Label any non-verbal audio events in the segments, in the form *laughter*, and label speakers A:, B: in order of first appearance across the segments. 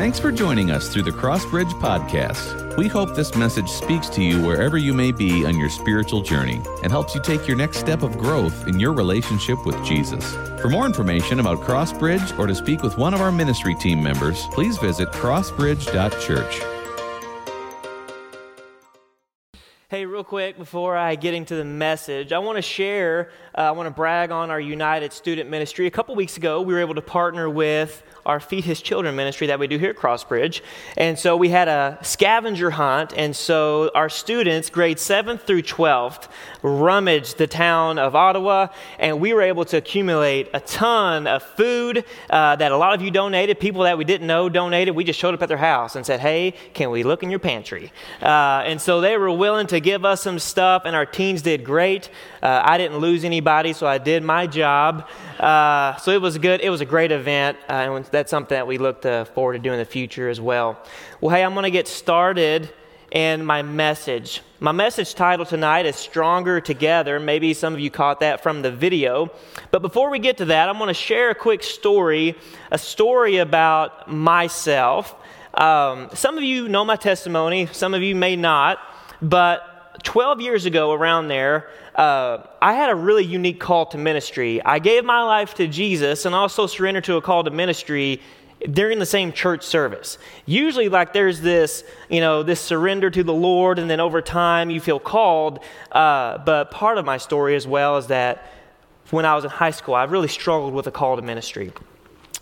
A: Thanks for joining us through the Crossbridge Podcast. We hope this message speaks to you wherever you may be on your spiritual journey and helps you take your next step of growth in your relationship with Jesus. For more information about Crossbridge or to speak with one of our ministry team members, please visit crossbridge.church.
B: real quick before I get into the message, I want to share, uh, I want to brag on our United Student Ministry. A couple weeks ago, we were able to partner with our Feed His Children ministry that we do here at Crossbridge. And so we had a scavenger hunt. And so our students, grades 7th through 12th, rummaged the town of Ottawa. And we were able to accumulate a ton of food uh, that a lot of you donated. People that we didn't know donated. We just showed up at their house and said, hey, can we look in your pantry? Uh, and so they were willing to give us some stuff. And our teens did great. Uh, I didn't lose anybody, so I did my job. Uh, so it was good. It was a great event, uh, and that's something that we look to forward to do in the future as well. Well, hey, I'm going to get started in my message. My message title tonight is Stronger Together. Maybe some of you caught that from the video. But before we get to that, I'm going to share a quick story, a story about myself. Um, some of you know my testimony, some of you may not, but 12 years ago, around there, uh, I had a really unique call to ministry. I gave my life to Jesus and also surrendered to a call to ministry during the same church service. Usually, like there's this, you know, this surrender to the Lord, and then over time you feel called. Uh, but part of my story as well is that when I was in high school, I really struggled with a call to ministry.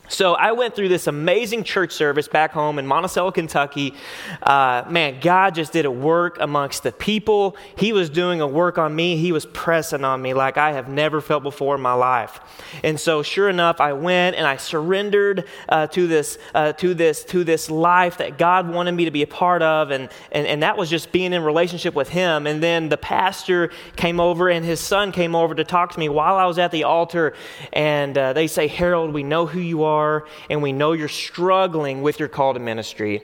B: So I went through this amazing church service back home in Monticello, Kentucky. Uh, man, God just did a work amongst the people. He was doing a work on me. He was pressing on me like I have never felt before in my life. And so, sure enough, I went and I surrendered uh, to this uh, to this to this life that God wanted me to be a part of, and, and and that was just being in relationship with Him. And then the pastor came over and his son came over to talk to me while I was at the altar, and uh, they say, Harold, we know who you are are, and we know you're struggling with your call to ministry.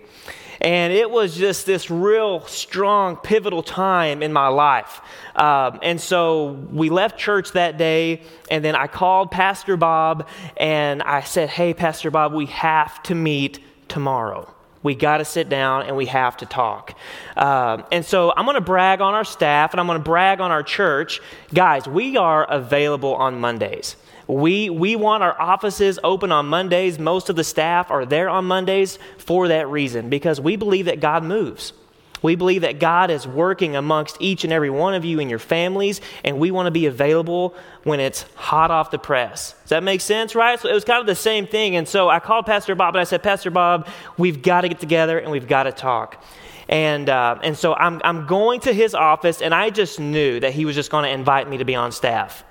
B: And it was just this real strong, pivotal time in my life. Um, and so we left church that day, and then I called Pastor Bob and I said, Hey, Pastor Bob, we have to meet tomorrow. We got to sit down and we have to talk. Um, and so I'm going to brag on our staff and I'm going to brag on our church. Guys, we are available on Mondays. We, we want our offices open on Mondays. Most of the staff are there on Mondays for that reason, because we believe that God moves. We believe that God is working amongst each and every one of you and your families, and we want to be available when it's hot off the press. Does that make sense, right? So it was kind of the same thing. And so I called Pastor Bob and I said, Pastor Bob, we've got to get together and we've got to talk. And, uh, and so I'm, I'm going to his office, and I just knew that he was just going to invite me to be on staff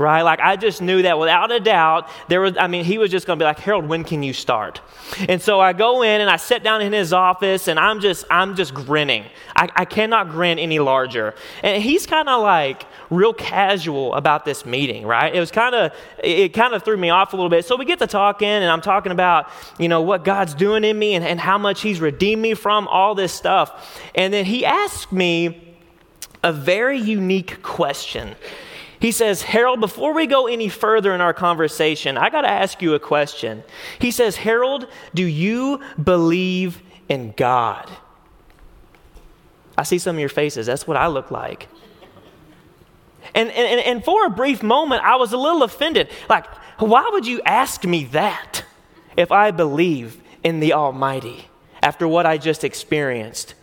B: right? Like I just knew that without a doubt, there was, I mean, he was just going to be like, Harold, when can you start? And so I go in and I sit down in his office and I'm just, I'm just grinning. I, I cannot grin any larger. And he's kind of like real casual about this meeting, right? It was kind of, it kind of threw me off a little bit. So we get to talking and I'm talking about, you know, what God's doing in me and, and how much he's redeemed me from all this stuff. And then he asked me a very unique question. He says, Harold, before we go any further in our conversation, I got to ask you a question. He says, Harold, do you believe in God? I see some of your faces. That's what I look like. And, and, and for a brief moment, I was a little offended. Like, why would you ask me that if I believe in the Almighty after what I just experienced?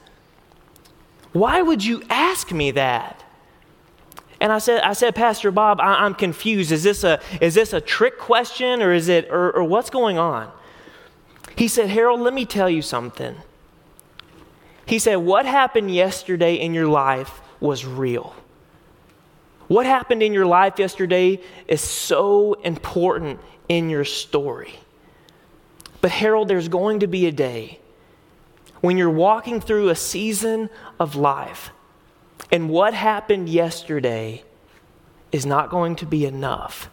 B: Why would you ask me that? And I said, I said, Pastor Bob, I, am confused. Is this a is this a trick question or is it or, or what's going on? He said, Harold, let me tell you something. He said, What happened yesterday in your life was real. What happened in your life yesterday is so important in your story. But, Harold, there's going to be a day when you're walking through a season of life and what happened yesterday is not going to be enough.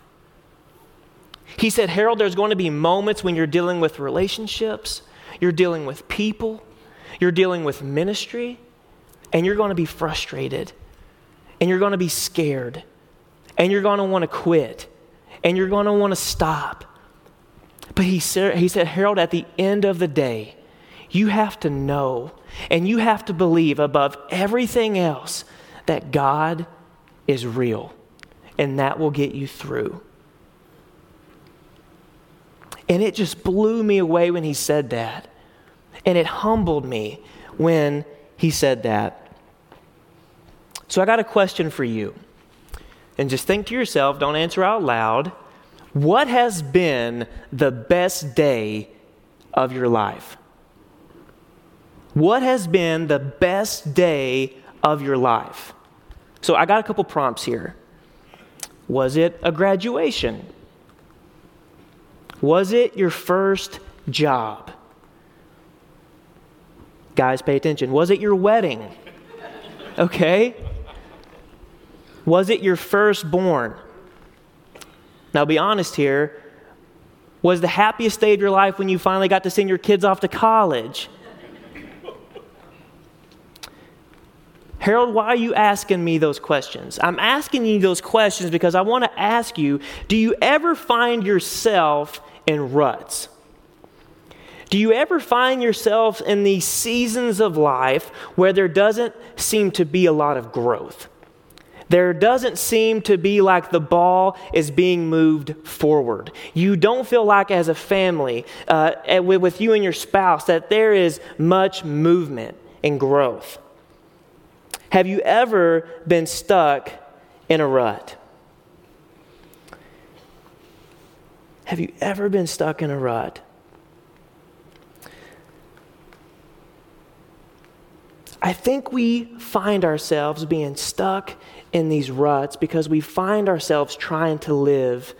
B: He said, Harold, there's going to be moments when you're dealing with relationships, you're dealing with people, you're dealing with ministry, and you're going to be frustrated, and you're going to be scared, and you're going to want to quit, and you're going to want to stop. But he said, he said, Harold, at the end of the day, you have to know and you have to believe above everything else that God is real, and that will get you through. And it just blew me away when he said that. And it humbled me when he said that. So I got a question for you. And just think to yourself, don't answer out loud. What has been the best day of your life? What has been the best day of your life? So I got a couple prompts here. Was it a graduation? Was it your first job? Guys, pay attention. Was it your wedding? Okay. Was it your firstborn? Now, be honest here. Was the happiest day of your life when you finally got to send your kids off to college? Harold, why are you asking me those questions? I'm asking you those questions because I want to ask you do you ever find yourself in ruts? Do you ever find yourself in these seasons of life where there doesn't seem to be a lot of growth? There doesn't seem to be like the ball is being moved forward. You don't feel like, as a family, uh, with you and your spouse, that there is much movement and growth. Have you ever been stuck in a rut? Have you ever been stuck in a rut? I think we find ourselves being stuck in these ruts because we find ourselves trying to live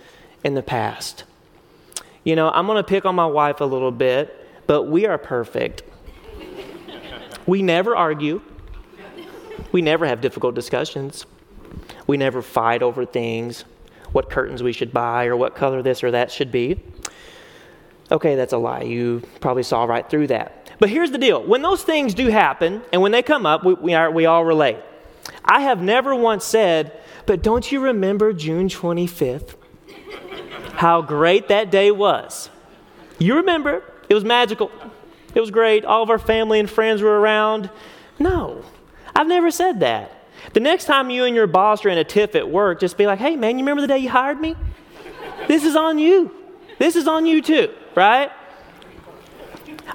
B: in the past. You know, I'm going to pick on my wife a little bit, but we are perfect. we never argue. We never have difficult discussions. We never fight over things, what curtains we should buy or what color this or that should be. Okay, that's a lie. You probably saw right through that. But here's the deal when those things do happen and when they come up, we, we, are, we all relate. I have never once said, but don't you remember June 25th? How great that day was. You remember, it was magical. It was great. All of our family and friends were around. No, I've never said that. The next time you and your boss are in a tiff at work, just be like, hey, man, you remember the day you hired me? This is on you. This is on you too, right?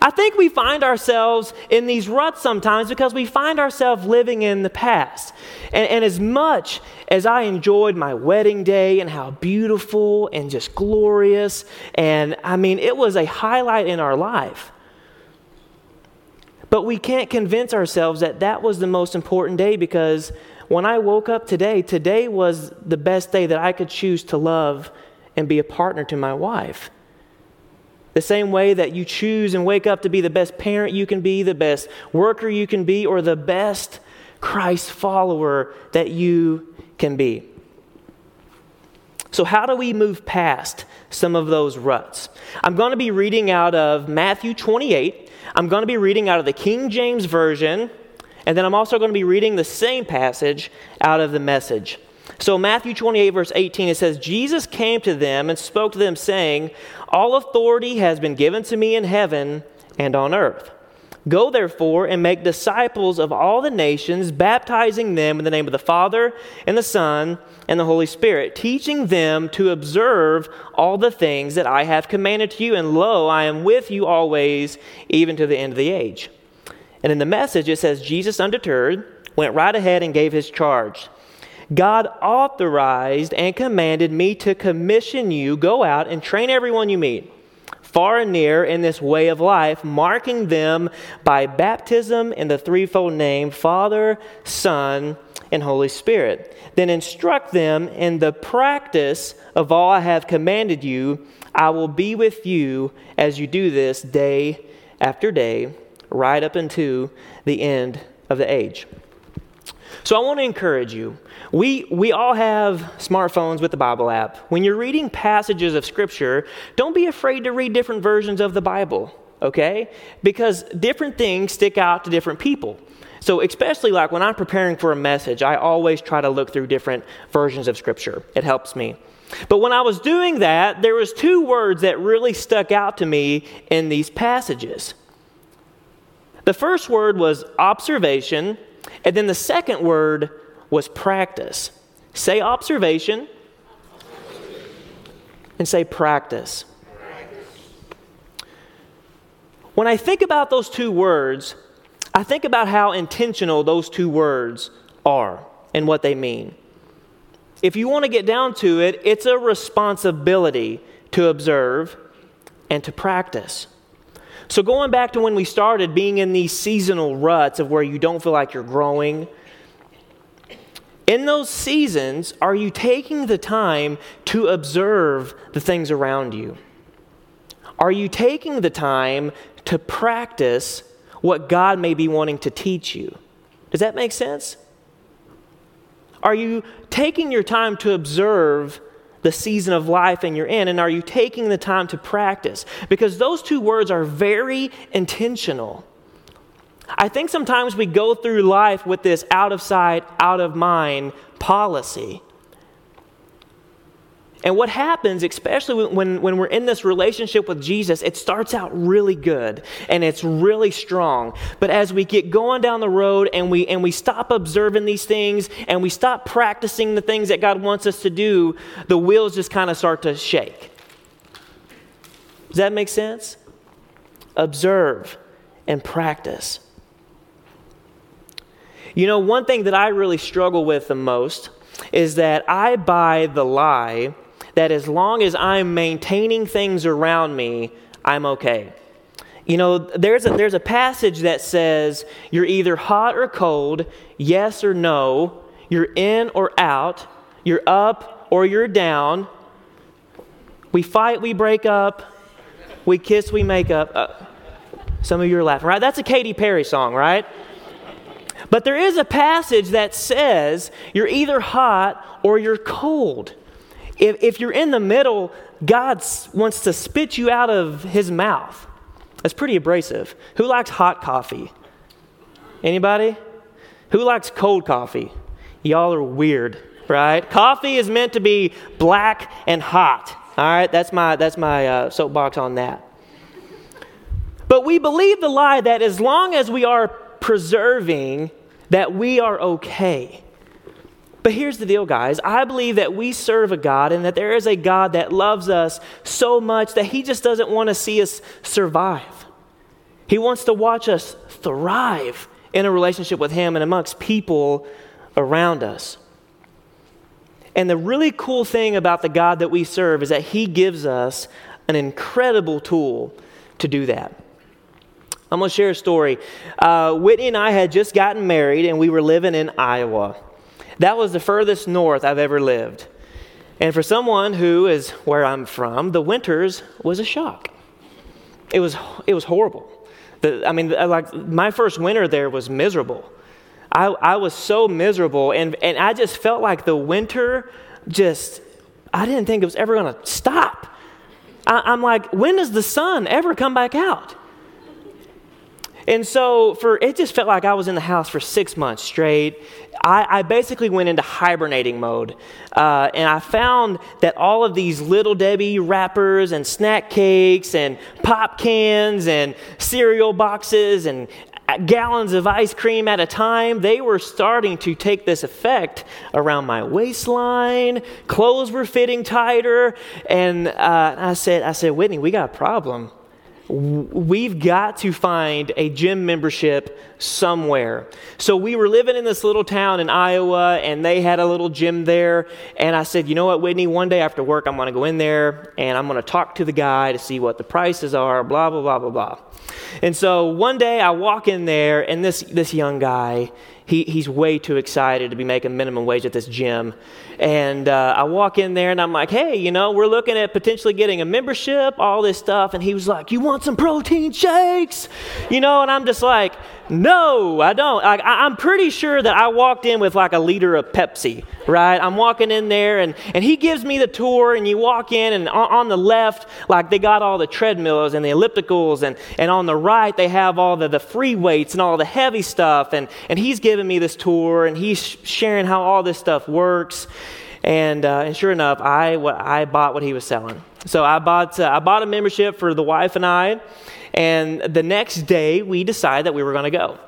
B: I think we find ourselves in these ruts sometimes because we find ourselves living in the past. And, and, as much as I enjoyed my wedding day and how beautiful and just glorious, and I mean, it was a highlight in our life. But we can't convince ourselves that that was the most important day because when I woke up today, today was the best day that I could choose to love and be a partner to my wife. The same way that you choose and wake up to be the best parent you can be, the best worker you can be, or the best Christ follower that you can be. So, how do we move past some of those ruts? I'm going to be reading out of Matthew 28, I'm going to be reading out of the King James Version, and then I'm also going to be reading the same passage out of the message. So, Matthew 28, verse 18, it says, Jesus came to them and spoke to them, saying, All authority has been given to me in heaven and on earth. Go therefore and make disciples of all the nations, baptizing them in the name of the Father and the Son and the Holy Spirit, teaching them to observe all the things that I have commanded to you. And lo, I am with you always, even to the end of the age. And in the message, it says, Jesus, undeterred, went right ahead and gave his charge. God authorized and commanded me to commission you, go out and train everyone you meet far and near in this way of life, marking them by baptism in the threefold name Father, Son, and Holy Spirit. Then instruct them in the practice of all I have commanded you. I will be with you as you do this day after day, right up into the end of the age. So I want to encourage you. We, we all have smartphones with the Bible app. When you're reading passages of Scripture, don't be afraid to read different versions of the Bible, okay? Because different things stick out to different people. So, especially like when I'm preparing for a message, I always try to look through different versions of Scripture. It helps me. But when I was doing that, there was two words that really stuck out to me in these passages. The first word was observation, and then the second word was practice. Say observation and say practice. When I think about those two words, I think about how intentional those two words are and what they mean. If you want to get down to it, it's a responsibility to observe and to practice. So, going back to when we started being in these seasonal ruts of where you don't feel like you're growing, in those seasons, are you taking the time to observe the things around you? Are you taking the time to practice what God may be wanting to teach you? Does that make sense? Are you taking your time to observe the season of life and you're in? And are you taking the time to practice? Because those two words are very intentional. I think sometimes we go through life with this out of sight, out of mind policy. And what happens, especially when, when we're in this relationship with Jesus, it starts out really good and it's really strong. But as we get going down the road and we, and we stop observing these things and we stop practicing the things that God wants us to do, the wheels just kind of start to shake. Does that make sense? Observe and practice. You know, one thing that I really struggle with the most is that I buy the lie that as long as I'm maintaining things around me, I'm okay. You know, there's a, there's a passage that says you're either hot or cold, yes or no, you're in or out, you're up or you're down. We fight, we break up, we kiss, we make up. Uh, some of you are laughing, right? That's a Katy Perry song, right? But there is a passage that says you're either hot or you're cold. If, if you're in the middle, God wants to spit you out of his mouth. That's pretty abrasive. Who likes hot coffee? Anybody? Who likes cold coffee? Y'all are weird, right? Coffee is meant to be black and hot. All right, that's my, that's my uh, soapbox on that. But we believe the lie that as long as we are preserving, that we are okay. But here's the deal, guys. I believe that we serve a God and that there is a God that loves us so much that He just doesn't want to see us survive. He wants to watch us thrive in a relationship with Him and amongst people around us. And the really cool thing about the God that we serve is that He gives us an incredible tool to do that. I'm going to share a story. Uh, Whitney and I had just gotten married, and we were living in Iowa. That was the furthest north I've ever lived. And for someone who is where I'm from, the winters was a shock. It was, it was horrible. The, I mean, uh, like my first winter there was miserable. I, I was so miserable, and, and I just felt like the winter just, I didn't think it was ever going to stop. I, I'm like, when does the sun ever come back out? And so for it just felt like I was in the house for six months straight. I, I basically went into hibernating mode. Uh, and I found that all of these little Debbie wrappers and snack cakes and pop cans and cereal boxes and gallons of ice cream at a time, they were starting to take this effect around my waistline. Clothes were fitting tighter. And uh, I, said, I said, Whitney, we got a problem we've got to find a gym membership somewhere. So we were living in this little town in Iowa, and they had a little gym there. And I said, you know what, Whitney, one day after work, I'm going to go in there and I'm going to talk to the guy to see what the prices are, blah, blah, blah, blah, blah. And so one day I walk in there, and this, this young guy, he, he's way too excited to be making minimum wage at this gym. And uh, I walk in there and I'm like, hey, you know, we're looking at potentially getting a membership, all this stuff. And he was like, you want some protein shakes? You know, and I'm just like, no, I don't. I, I'm pretty sure that I walked in with like a liter of Pepsi, right? I'm walking in there and, and he gives me the tour and you walk in and on, on the left, like they got all the treadmills and the ellipticals and, and on the right they have all the, the free weights and all the heavy stuff. And, and he's giving me this tour and he's sharing how all this stuff works. And, uh, and sure enough, I, I bought what he was selling. So I bought, uh, I bought a membership for the wife and I And the next day, we decided that we were going to go.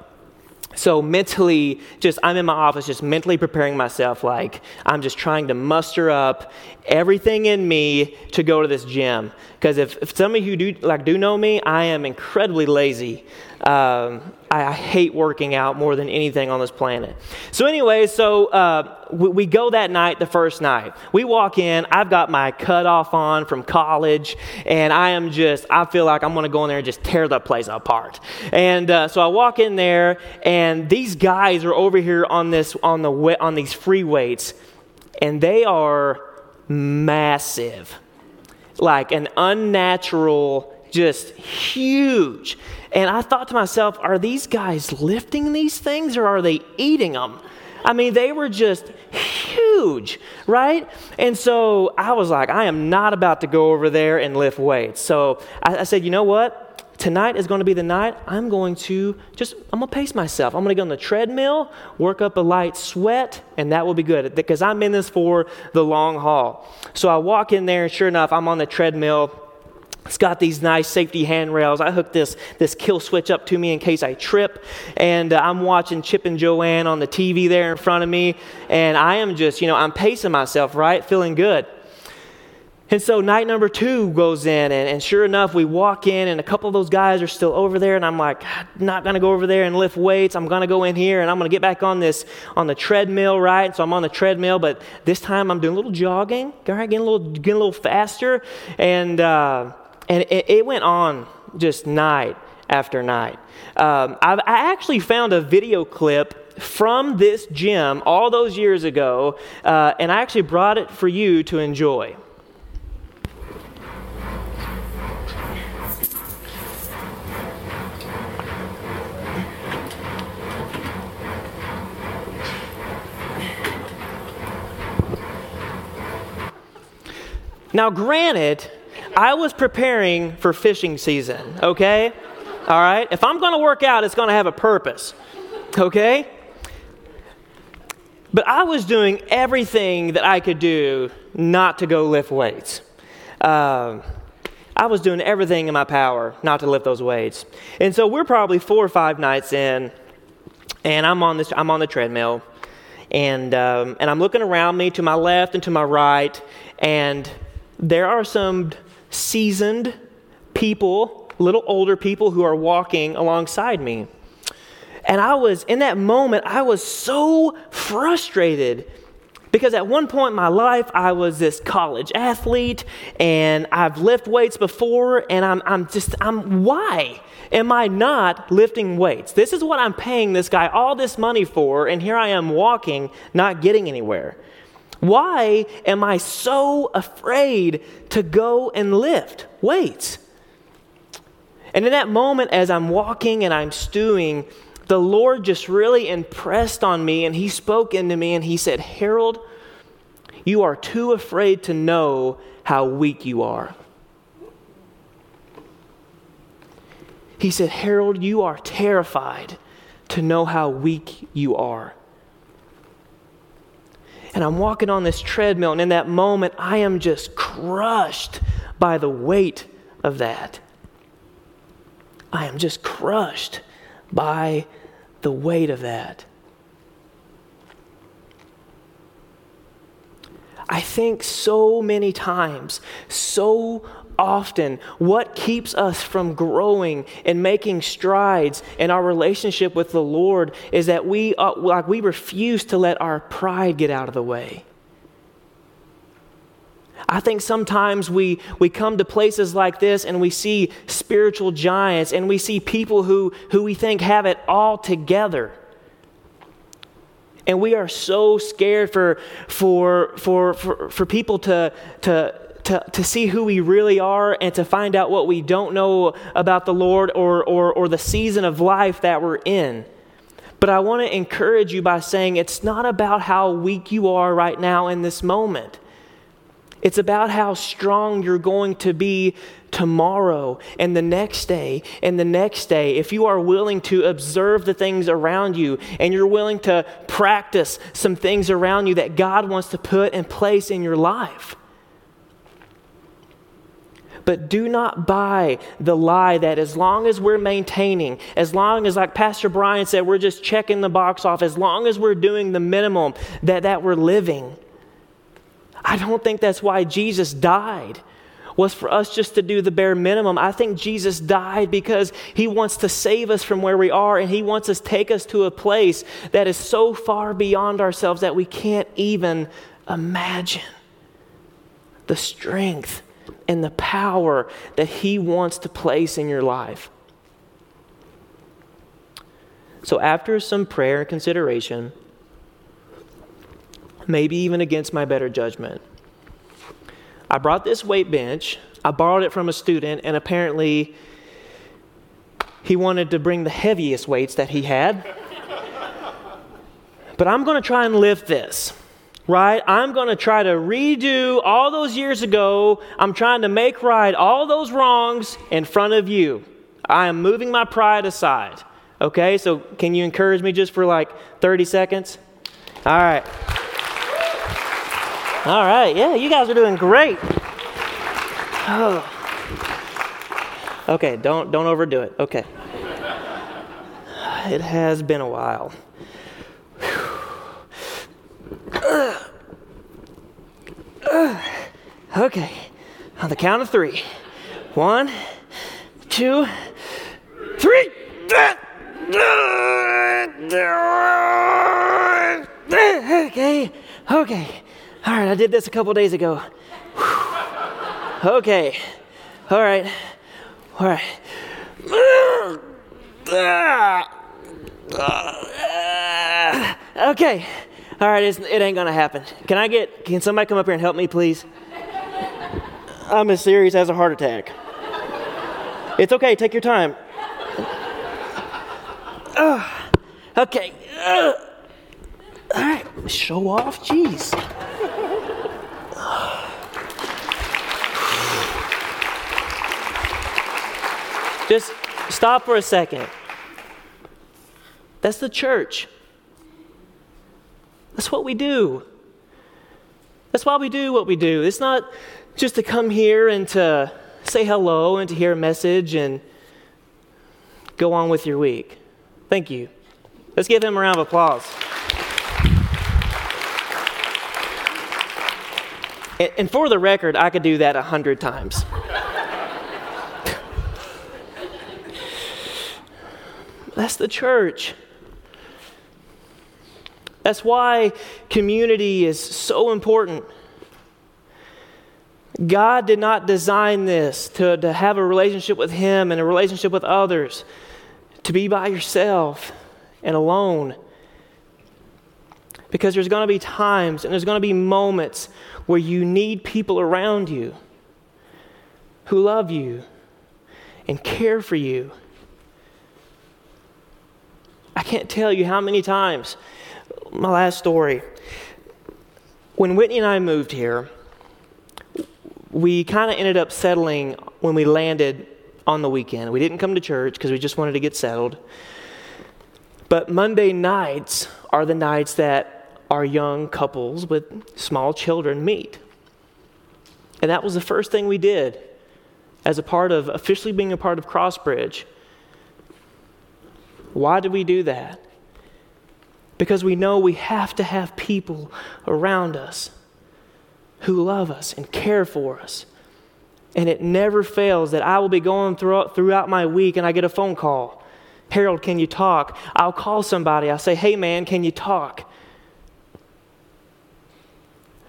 B: So mentally, just I'm in my office, just mentally preparing myself. Like I'm just trying to muster up everything in me to go to this gym. Because if, if some of you do like do know me, I am incredibly lazy. Um, I, I, hate working out more than anything on this planet. So, anyway, so uh, we, we, go that night, the first night. We walk in, I've got my cutoff on from college, and I am just, I feel like I'm gonna go in there and just tear the place apart. And uh, so I walk in there, and these guys are over here on this, on the, on these free weights, and they are massive. Like an unnatural, just huge. And I thought to myself, are these guys lifting these things or are they eating them? I mean, they were just huge, right? And so I was like, I am not about to go over there and lift weights. So I, I said, you know what? Tonight is going to be the night I'm going to just, I'm going to pace myself. I'm going to go on the treadmill, work up a light sweat, and that will be good because I'm in this for the long haul. So I walk in there, and sure enough, I'm on the treadmill it's got these nice safety handrails. I hooked this, this kill switch up to me in case I trip. And uh, I'm watching Chip and Joanna on the TV there in front of me. And I am just, you know, I'm pacing myself, right? Feeling good. And so night number two goes in, and, and, sure enough, we walk in, and a couple of those guys are still over there, and I'm like, not gonna go over there and lift weights. I'm gonna go in here, and I'm gonna get back on this on the treadmill, right? So I'm on the treadmill, but this time I'm doing a little jogging, right? Getting a little, getting a little faster, and uh, and it, it went on just night after night. Um, i actually found a video clip from this gym all those years ago, uh, and I actually brought it for you to enjoy. Now, granted, I was preparing for fishing season, okay? All right? If I'm going to work out, it's going to have a purpose, okay? But I was doing everything that I could do not to go lift weights. Um, I was doing everything in my power not to lift those weights. And so we're probably four or five nights in, and I'm on, this, I'm on the treadmill, and, um, and I'm looking around me to my left and to my right, and there are some seasoned people, little older people who are walking alongside me. And I was, in that moment, I was so frustrated because at one point in my life, I was this college athlete and I've lifted weights before, and I'm, I'm just, I'm, why am I not lifting weights? This is what I'm paying this guy all this money for, and here I am walking, not getting anywhere. Why am I so afraid to go and lift weights? And in that moment, as I'm walking and I'm stewing, the Lord just really impressed on me and He spoke into me and He said, Harold, you are too afraid to know how weak you are. He said, Harold, you are terrified to know how weak you are and I'm walking on this treadmill, and in that moment, I am just crushed by the weight of that. I am just crushed by the weight of that. I think so many times, so often what keeps us from growing and making strides in our relationship with the Lord is that we, uh, like, we refuse to let our pride get out of the way. I think sometimes we, we come to places like this and we see spiritual giants and we see people who, who we think have it all together. And we are so scared for, for, for, for, for people to, to, to, to see who we really are and to find out what we don't know about the Lord or, or, or the season of life that we're in. But I want to encourage you by saying it's not about how weak you are right now in this moment. It's about how strong you're going to be tomorrow and the next day and the next day. If you are willing to observe the things around you and you're willing to practice some things around you that God wants to put in place in your life. But do not buy the lie that as long as we're maintaining, as long as, like Pastor Brian said, we're just checking the box off, as long as we're doing the minimum, that, that we're living. I don't think that's why Jesus died was for us just to do the bare minimum. I think Jesus died because he wants to save us from where we are and he wants to take us to a place that is so far beyond ourselves that we can't even imagine the strength and the power that He wants to place in your life. So, after some prayer and consideration, maybe even against my better judgment, I brought this weight bench. I borrowed it from a student, and apparently, he wanted to bring the heaviest weights that he had. *laughs* but I'm going to try and lift this right? I'm going to try to redo all those years ago. I'm trying to make right all those wrongs in front of you. I am moving my pride aside. Okay, so can you encourage me just for like 30 seconds? All right. All right, yeah, you guys are doing great. Oh. *sighs* Okay, don't don't overdo it. Okay. *sighs* It has been a while. Okay, on the count of three. One, two, three. Okay, okay. All right, I did this a couple days ago. Okay, all right, all right. Okay, all right, it ain't gonna happen. Can I get, can somebody come up here and help me, please? I'm as serious as a heart attack. It's okay, take your time. Uh, okay. Uh, all right, show off, jeez. Just stop for a second. That's the church. That's what we do. That's why we do what we do. It's not just to come here and to say hello and to hear a message and go on with your week. Thank you. Let's give him a round of applause. And for the record, I could do that a hundred times. That's the church. That's why community is so important. God did not design this to, to have a relationship with Him and a relationship with others, to be by yourself and alone. Because there's going to be times and there's going to be moments where you need people around you who love you and care for you. I can't tell you how many times, my last story, when Whitney and I moved here, we kind of ended up settling when we landed on the weekend. We didn't come to church because we just wanted to get settled. But Monday nights are the nights that our young couples with small children meet. And that was the first thing we did as a part of officially being a part of Crossbridge. Why did we do that? Because we know we have to have people around us who love us and care for us. And it never fails that I will be going throughout, my week and I get a phone call. Harold, can you talk? I'll call somebody. I'll say, hey, man, can you talk?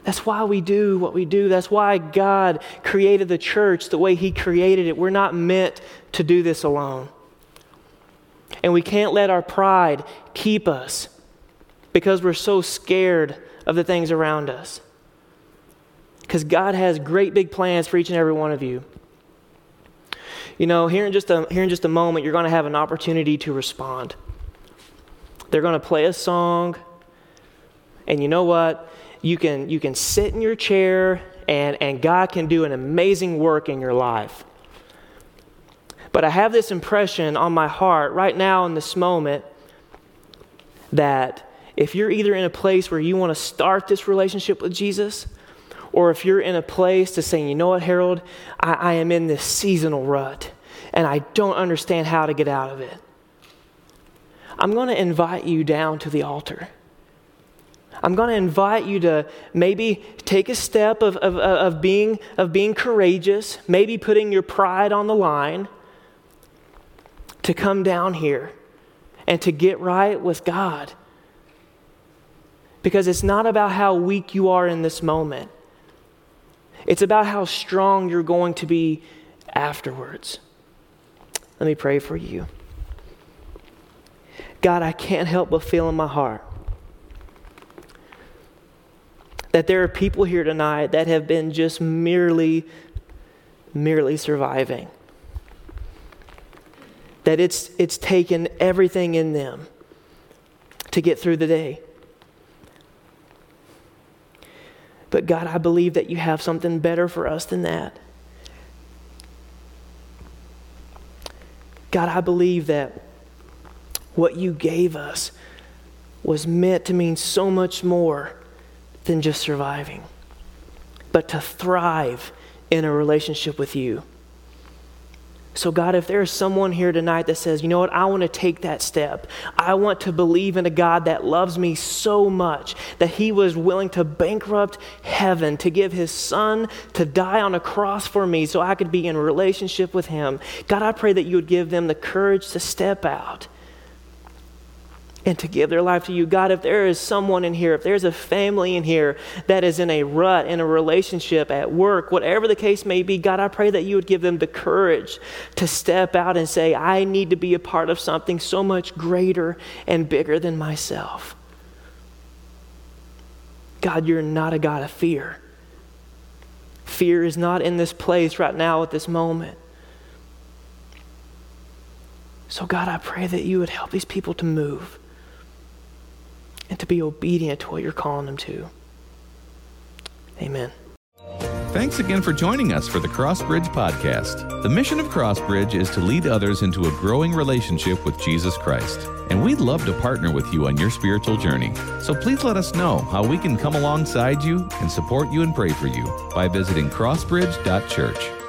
B: That's why we do what we do. That's why God created the church the way He created it. We're not meant to do this alone. And we can't let our pride keep us because we're so scared of the things around us because God has great big plans for each and every one of you. You know, here in just a, here in just a moment, you're going to have an opportunity to respond. They're going to play a song, and you know what? You can, you can sit in your chair, and, and God can do an amazing work in your life. But I have this impression on my heart right now in this moment that if you're either in a place where you want to start this relationship with Jesus, or if you're in a place to say, you know what, Harold, I, I am in this seasonal rut and I don't understand how to get out of it, I'm going to invite you down to the altar. I'm going to invite you to maybe take a step of, of, of, being, of being courageous, maybe putting your pride on the line, to come down here and to get right with God. Because it's not about how weak you are in this moment, it's about how strong you're going to be afterwards. Let me pray for you. God, I can't help but feel in my heart that there are people here tonight that have been just merely, merely surviving. That it's, it's taken everything in them to get through the day. But God, I believe that you have something better for us than that. God, I believe that what you gave us was meant to mean so much more than just surviving, but to thrive in a relationship with you. So, God, if there is someone here tonight that says, you know what, I want to take that step. I want to believe in a God that loves me so much that he was willing to bankrupt heaven to give his son to die on a cross for me so I could be in relationship with him. God, I pray that you would give them the courage to step out and to give their life to you. God, if there is someone in here, if there's a family in here that is in a rut, in a relationship, at work, whatever the case may be, God, I pray that you would give them the courage to step out and say, I need to be a part of something so much greater and bigger than myself. God, you're not a God of fear. Fear is not in this place right now at this moment. So, God, I pray that you would help these people to move and to be obedient to what you're calling them to. Amen.
A: Thanks again for joining us for the Crossbridge Podcast. The mission of Crossbridge is to lead others into a growing relationship with Jesus Christ. And we'd love to partner with you on your spiritual journey. So please let us know how we can come alongside you and support you and pray for you by visiting crossbridge.church.